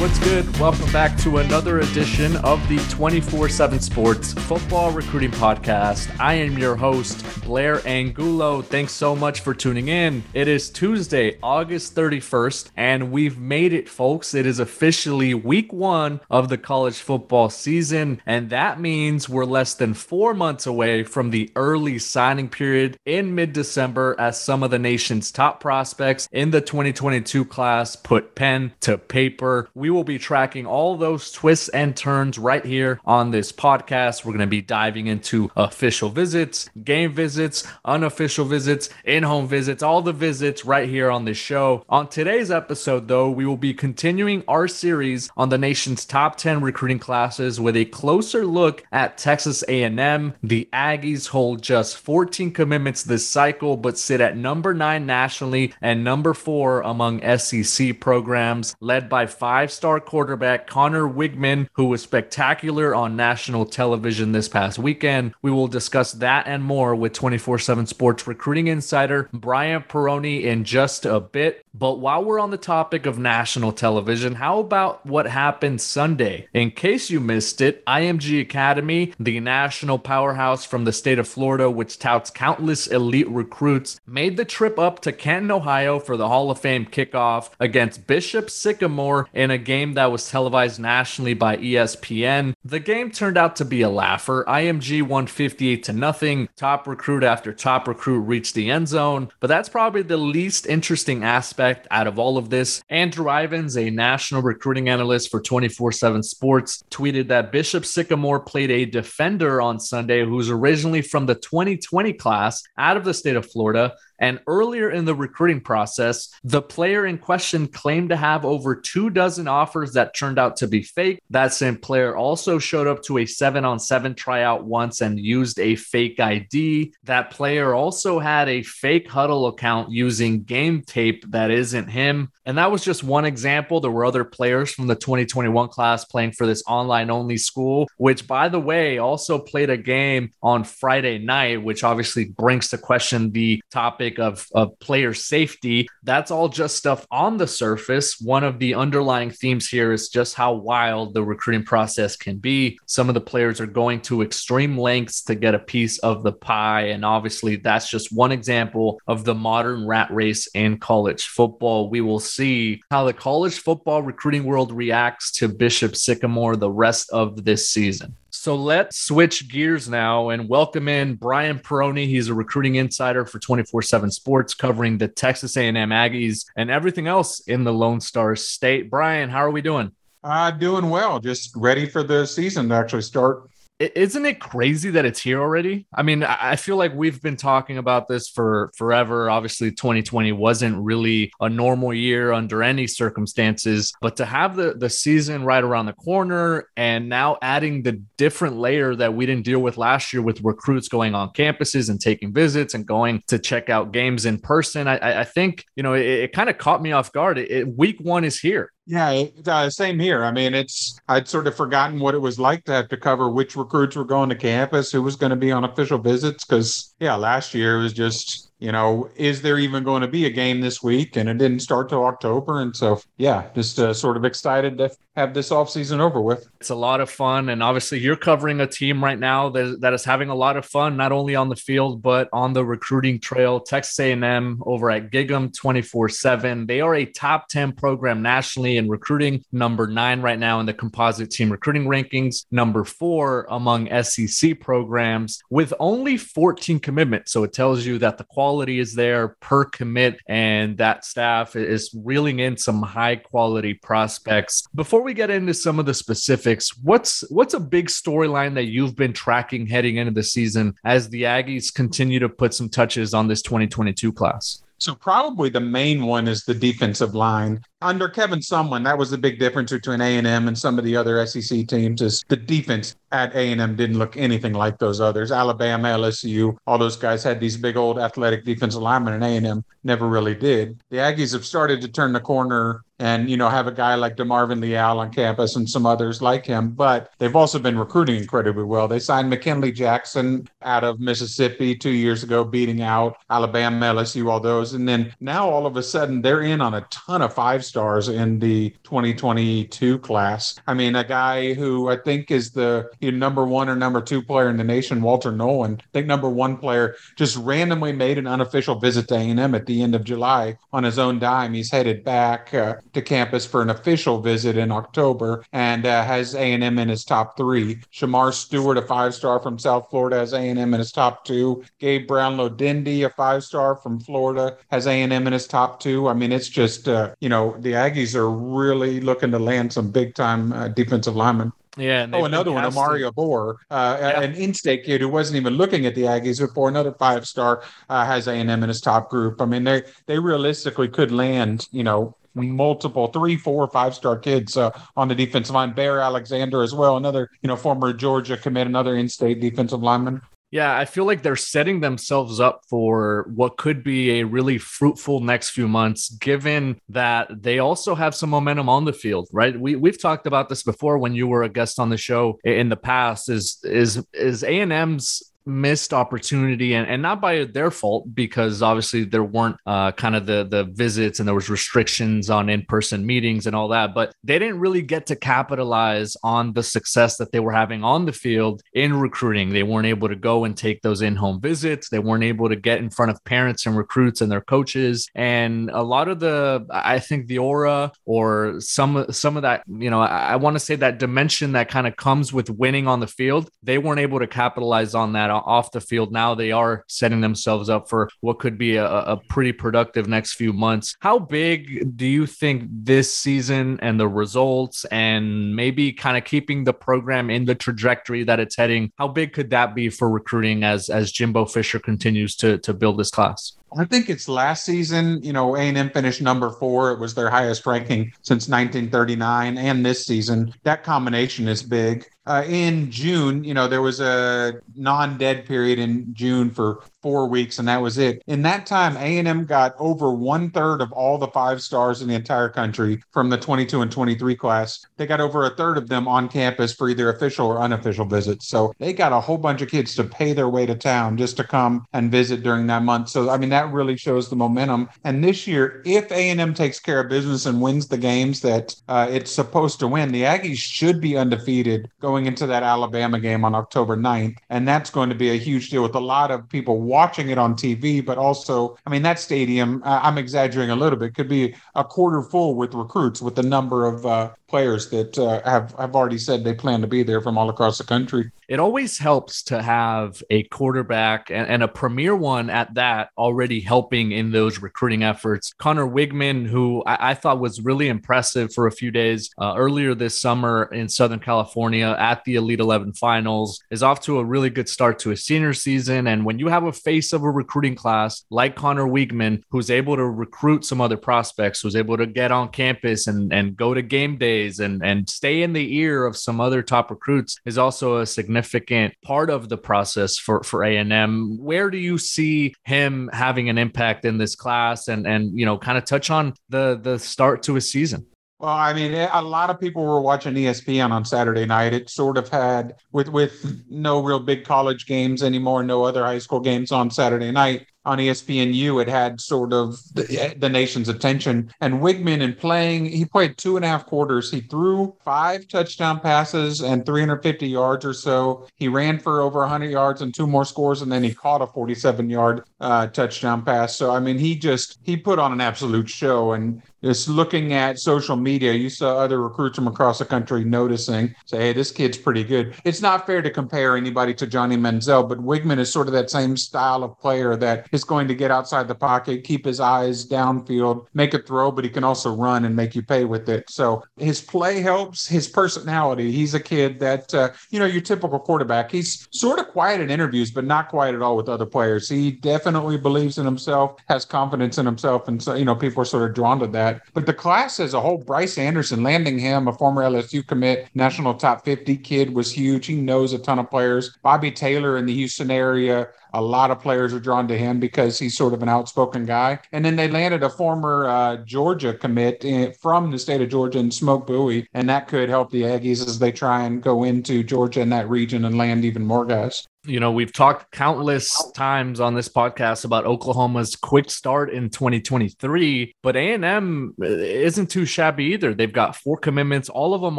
What's good? Welcome back to another edition of the 24 7 Sports Football Recruiting Podcast. I am your host, Blair Angulo. Thanks so much for tuning in. It is Tuesday, August 31st, and we've made it, folks. It is officially week one of the college football season, and that means we're less than four months away from the early signing period in mid December as some of the nation's top prospects in the 2022 class put pen to paper. We will be tracking all those twists and turns right here on this podcast. We're going to be diving into official visits, game visits, unofficial visits, in home visits, all the visits right here on this show. On today's episode, though, we will be continuing our series on the nation's top 10 recruiting classes with a closer look at Texas A&M. The Aggies hold just 14 commitments this cycle, but sit at number nine nationally and number four among SEC programs, led by five star quarterback Connor Weigman, who was spectacular on national television this past weekend. We will discuss that and more with 24 7 Sports recruiting insider Brian Perroni in just a bit. But while we're on the topic of national television, how about what happened Sunday? In case you missed it, IMG Academy, the national powerhouse from the state of Florida, which touts countless elite recruits, made the trip up to Canton, Ohio for the Hall of Fame kickoff against Bishop Sycamore in a game that was televised nationally by ESPN. The game turned out to be a laugher. IMG won 58 to nothing. Top recruit after top recruit reached the end zone, but that's probably the least interesting aspect out of all of this. Andrew Ivins, a national recruiting analyst for 24/7 Sports, tweeted that Bishop Sycamore played a defender on Sunday who's originally from the 2020 class out of the state of Florida and earlier in the recruiting process, the player in question claimed to have over two dozen offers that turned out to be fake. That same player also showed up to a seven on seven tryout once and used a fake ID. That player also had a fake Hudl account using game tape that isn't him. And that was just one example. There were other players from the 2021 class playing for this online only school, which, by the way, also played a game on Friday night, which obviously brings to question the topic topic of, of player safety, that's all just stuff on the surface. One of the underlying themes here is just how wild the recruiting process can be. Some of the players are going to extreme lengths to get a piece of the pie. And obviously, that's just one example of the modern rat race in college football. We will see how the college football recruiting world reacts to Bishop Sycamore the rest of this season. So let's switch gears now and welcome in Brian Perroni. He's a recruiting insider for 24/7 Sports, covering the Texas A&M Aggies and everything else in the Lone Star State. Brian, how are we doing? Uh, doing well. Just ready for the season to actually start isn't it crazy that it's here already? I mean, I feel like we've been talking about this for forever. Obviously, 2020 wasn't really a normal year under any circumstances, but to have the, the season right around the corner and now adding the different layer that we didn't deal with last year with recruits going on campuses and taking visits and going to check out games in person, I, I think, you know, it, it kind of caught me off guard. It, it, week one is here. Yeah, uh, same here. I mean, it's I'd sort of forgotten what it was like to have to cover which recruits were going to campus, who was going to be on official visits. Because yeah, last year it was just you know, is there even going to be a game this week? And it didn't start till October. And so, yeah, just uh, sort of excited to have this offseason over with. It's a lot of fun. And obviously, you're covering a team right now that, that is having a lot of fun, not only on the field, but on the recruiting trail. Texas A&M over at Gig 'em 24-7. They are a top 10 program nationally in recruiting, number nine right now in the composite team recruiting rankings, number four among SEC programs with only 14 commitments. So it tells you that the quality quality is there per commit, and that staff is reeling in some high quality prospects. Before we get into some of the specifics, what's what's a big storyline that you've been tracking heading into the season as the Aggies continue to put some touches on this 2022 class? So probably the main one is the defensive line under Kevin Sumlin, that was the big difference between A and M and some of the other SEC teams. Is the defense at A and M didn't look anything like those others. Alabama, LSU, all those guys had these big old athletic defensive linemen, and A and M never really did. The Aggies have started to turn the corner and you know have a guy like DeMarvin Leal on campus and some others like him. But they've also been recruiting incredibly well. They signed McKinley Jackson out of Mississippi two years ago, beating out Alabama, LSU, all those, and then now all of a sudden they're in on a ton of five stars in the 2022 class. I mean, a guy who I think is the number one or number two player in the nation, Walter Nolen. I think number one player just randomly made an unofficial visit to A&M at the end of July on his own dime. He's headed back uh, to campus for an official visit in October and uh, has A&M in his top three. Shamar Stewart, a five-star from South Florida, has A&M in his top two. Gabe Brownlow Dindy, a five-star from Florida, has A&M in his top two. I mean, it's just uh, you know the Aggies are really looking to land some big time uh, defensive linemen. Yeah. oh, another one, Mario Bohr, uh, yeah. an in-state kid who wasn't even looking at the Aggies before. Another five-star uh, has A and M in his top group. I mean, they they realistically could land, you know, multiple three, four, five-star kids uh, on the defensive line. Bear Alexander as well, another you know former Georgia commit, another in-state defensive lineman. Yeah, I feel like they're setting themselves up for what could be a really fruitful next few months, given that they also have some momentum on the field, right? We we've talked about this before when you were a guest on the show in the past. Is is is A and M's missed opportunity and, and not by their fault because obviously there weren't uh, kind of the the visits and there was restrictions on in-person meetings and all that but they didn't really get to capitalize on the success that they were having on the field in recruiting. They weren't able to go and take those in-home visits. They weren't able to get in front of parents and recruits and their coaches. And a lot of the i think the aura or some some of that you know i, I want to say that dimension that kind of comes with winning on the field they weren't able to capitalize on that off the field. Now they are setting themselves up for what could be a, a pretty productive next few months. How big do you think this season and the results and maybe kind of keeping the program in the trajectory that it's heading, how big could that be for recruiting as as Jimbo Fisher continues to to build this class? I think it's last season, you know, A&M finished number four. It was their highest ranking since 1939. And this season, that combination is big uh, in June, you know, there was a non-dead period in June for four weeks, and that was it. In that time, A&M got over one third of all the five stars in the entire country from the 22 and 23 class. They got over a third of them on campus for either official or unofficial visits. So they got a whole bunch of kids to pay their way to town just to come and visit during that month. So I mean, that really shows the momentum. And this year, if A&M takes care of business and wins the games that uh, it's supposed to win, the Aggies should be undefeated going going into that Alabama game on October 9th. And that's going to be a huge deal with a lot of people watching it on TV, but also, I mean, that stadium, uh, I'm exaggerating a little bit, could be a quarter full with recruits with the number of uh, players that uh, have, have already said they plan to be there from all across the country it always helps to have a quarterback and, and, a premier one at that already helping in those recruiting efforts. Connor Weigman, who I, I thought was really impressive for a few days uh, earlier this summer in Southern California at the Elite 11 finals, is off to a really good start to his senior season. And when you have a face of a recruiting class like Connor Weigman, who's able to recruit some other prospects, who's able to get on campus and, and go to game days and, and stay in the ear of some other top recruits, is also a significant part of the process for for A&M. Where do you see him having an impact in this class and and you know kind of touch on the the start to a season? Well, I mean, eh, a lot of people were watching ESPN on Saturday night. It sort of had with with no real big college games anymore, no other high school games on Saturday night on ESPNU, it had sort of the, the, nation's attention. And Weigman, in playing, he played two and a half quarters. He threw five touchdown passes and 350 yards or so. He ran for over 100 yards and two more scores, and then he caught a 47 yard uh, touchdown pass. So, I mean, he just he put on an absolute show. And just looking at social media, you saw other recruits from across the country noticing, say, hey, this kid's pretty good. It's not fair to compare anybody to Johnny Manziel, but Weigman is sort of that same style of player that is going to get outside the pocket, keep his eyes downfield, make a throw, but he can also run and make you pay with it. So his play helps, his personality. He's a kid that, uh, you know, your typical quarterback. He's sort of quiet in interviews, but not quiet at all with other players. He definitely believes in himself, has confidence in himself. And so, you know, people are sort of drawn to that. But the class as a whole, Bryce Anderson landing him, a former LSU commit, national top 50 kid, was huge. He knows a ton of players. Bobby Taylor in the Houston area, a lot of players are drawn to him because he's sort of an outspoken guy. And then they landed a former uh, Georgia commit in, from the state of Georgia in Smoke Bowie, and that could help the Aggies as they try and go into Georgia in that region and land even more guys you know, we've talked countless times on this podcast about Oklahoma's quick start in 2023, but A&M uh, isn't too shabby either. They've got four commitments. All of them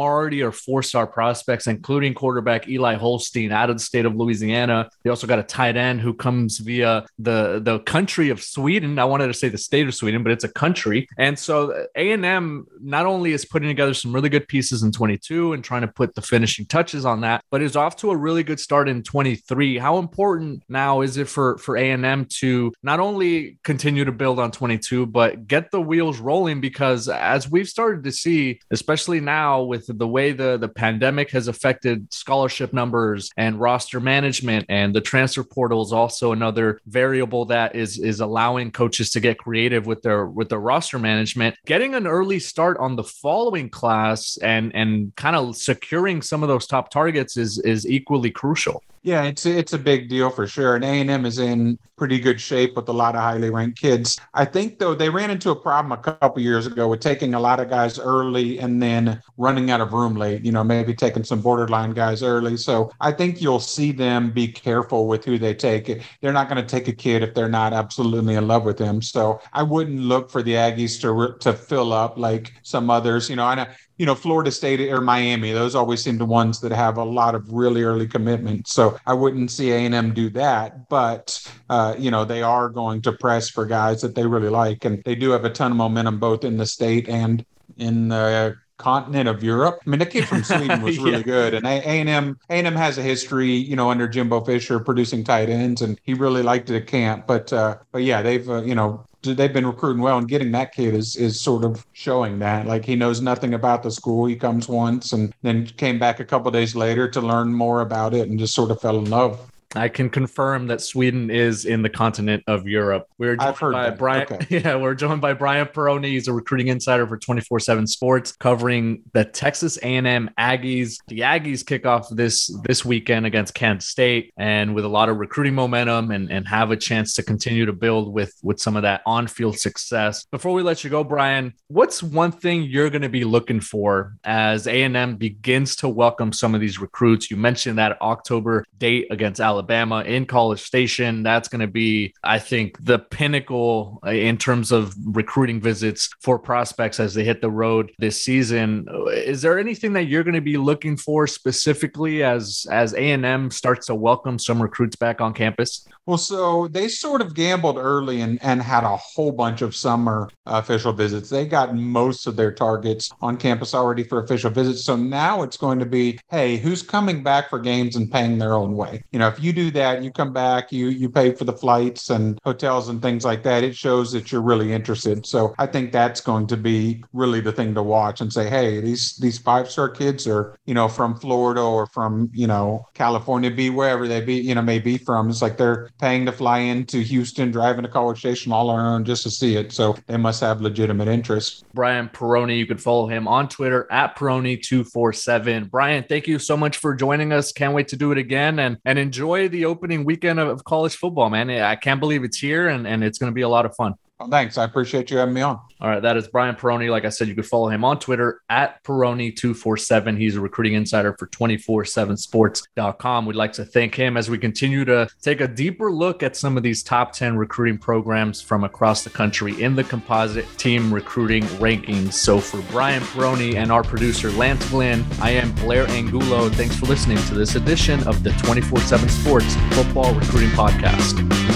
already are four-star prospects, including quarterback Eli Holstein out of the state of Louisiana. They also got a tight end who comes via the the country of Sweden. I wanted to say the state of Sweden, but it's a country. And so uh, A&M not only is putting together some really good pieces in 22 and trying to put the finishing touches on that, but is off to a really good start in 23 three. How important now is it for for A and M to not only continue to build on 22, but get the wheels rolling? Because as we've started to see, especially now with the way the the pandemic has affected scholarship numbers and roster management, and the transfer portal is also another variable that is is allowing coaches to get creative with their with their roster management. Getting an early start on the following class and and kind of securing some of those top targets is is equally crucial. Yeah, it's it's a big deal for sure. And A and M is in pretty good shape with a lot of highly ranked kids. I think though they ran into a problem a couple years ago with taking a lot of guys early and then running out of room late. You know, maybe taking some borderline guys early. So I think you'll see them be careful with who they take. They're not going to take a kid if they're not absolutely in love with him. So I wouldn't look for the Aggies to to fill up like some others. You know, I know you know, Florida State or Miami, those always seem the ones that have a lot of really early commitments. So I wouldn't see A&M do that, but uh, you know, they are going to press for guys that they really like, and they do have a ton of momentum both in the state and in the continent of Europe. I mean, the kid from Sweden was really yeah. good, and A and M A and M has a history, you know, under Jimbo Fisher producing tight ends, and he really liked it at camp. But uh, but yeah, they've uh, you know they've been recruiting well and getting that kid is is sort of showing that. Like he knows nothing about the school. He comes once and then came back a couple days later to learn more about it and just sort of fell in love I can confirm that Sweden is in the continent of Europe. We're joined by that. Brian. Okay. Yeah, we're joined by Brian Perroni. He's a recruiting insider for 24/7 Sports, covering the Texas A&M Aggies. The Aggies kick off this this weekend against Kansas State, and with a lot of recruiting momentum, and and have a chance to continue to build with with some of that on-field success. Before we let you go, Brian, what's one thing you're going to be looking for as A&M begins to welcome some of these recruits? You mentioned that October date against Alabama. Alabama in College Station. That's going to be, I think, the pinnacle uh, in terms of recruiting visits for prospects as they hit the road this season. Is there anything that you're going to be looking for specifically as as A&M starts to welcome some recruits back on campus? Well, so they sort of gambled early and, and had a whole bunch of summer official visits. They got most of their targets on campus already for official visits. So now it's going to be, hey, who's coming back for games and paying their own way? You know, if you do that, you come back, you you pay for the flights and hotels and things like that. It shows that you're really interested. So I think that's going to be really the thing to watch and say, hey, these these five star kids are you know from Florida or from you know California, be wherever they be you know may be from. It's like they're paying to fly into Houston, driving to College Station all around just to see it. So they must have legitimate interest. Brian Perroni, you can follow him on Twitter at Perroni247. Brian, thank you so much for joining us. Can't wait to do it again and and enjoy the opening weekend of, college football, man. I can't believe it's here and, and it's going to be a lot of fun. Well, thanks. I appreciate you having me on. All right. That is Brian Perroni. Like I said, you can follow him on Twitter at Perroni247. He's a recruiting insider for 247sports.com. We'd like to thank him as we continue to take a deeper look at some of these top 10 recruiting programs from across the country in the composite team recruiting rankings. So for Brian Perroni and our producer, Lance Glenn, I am Blair Angulo. Thanks for listening to this edition of the 24 7 Sports Football Recruiting Podcast.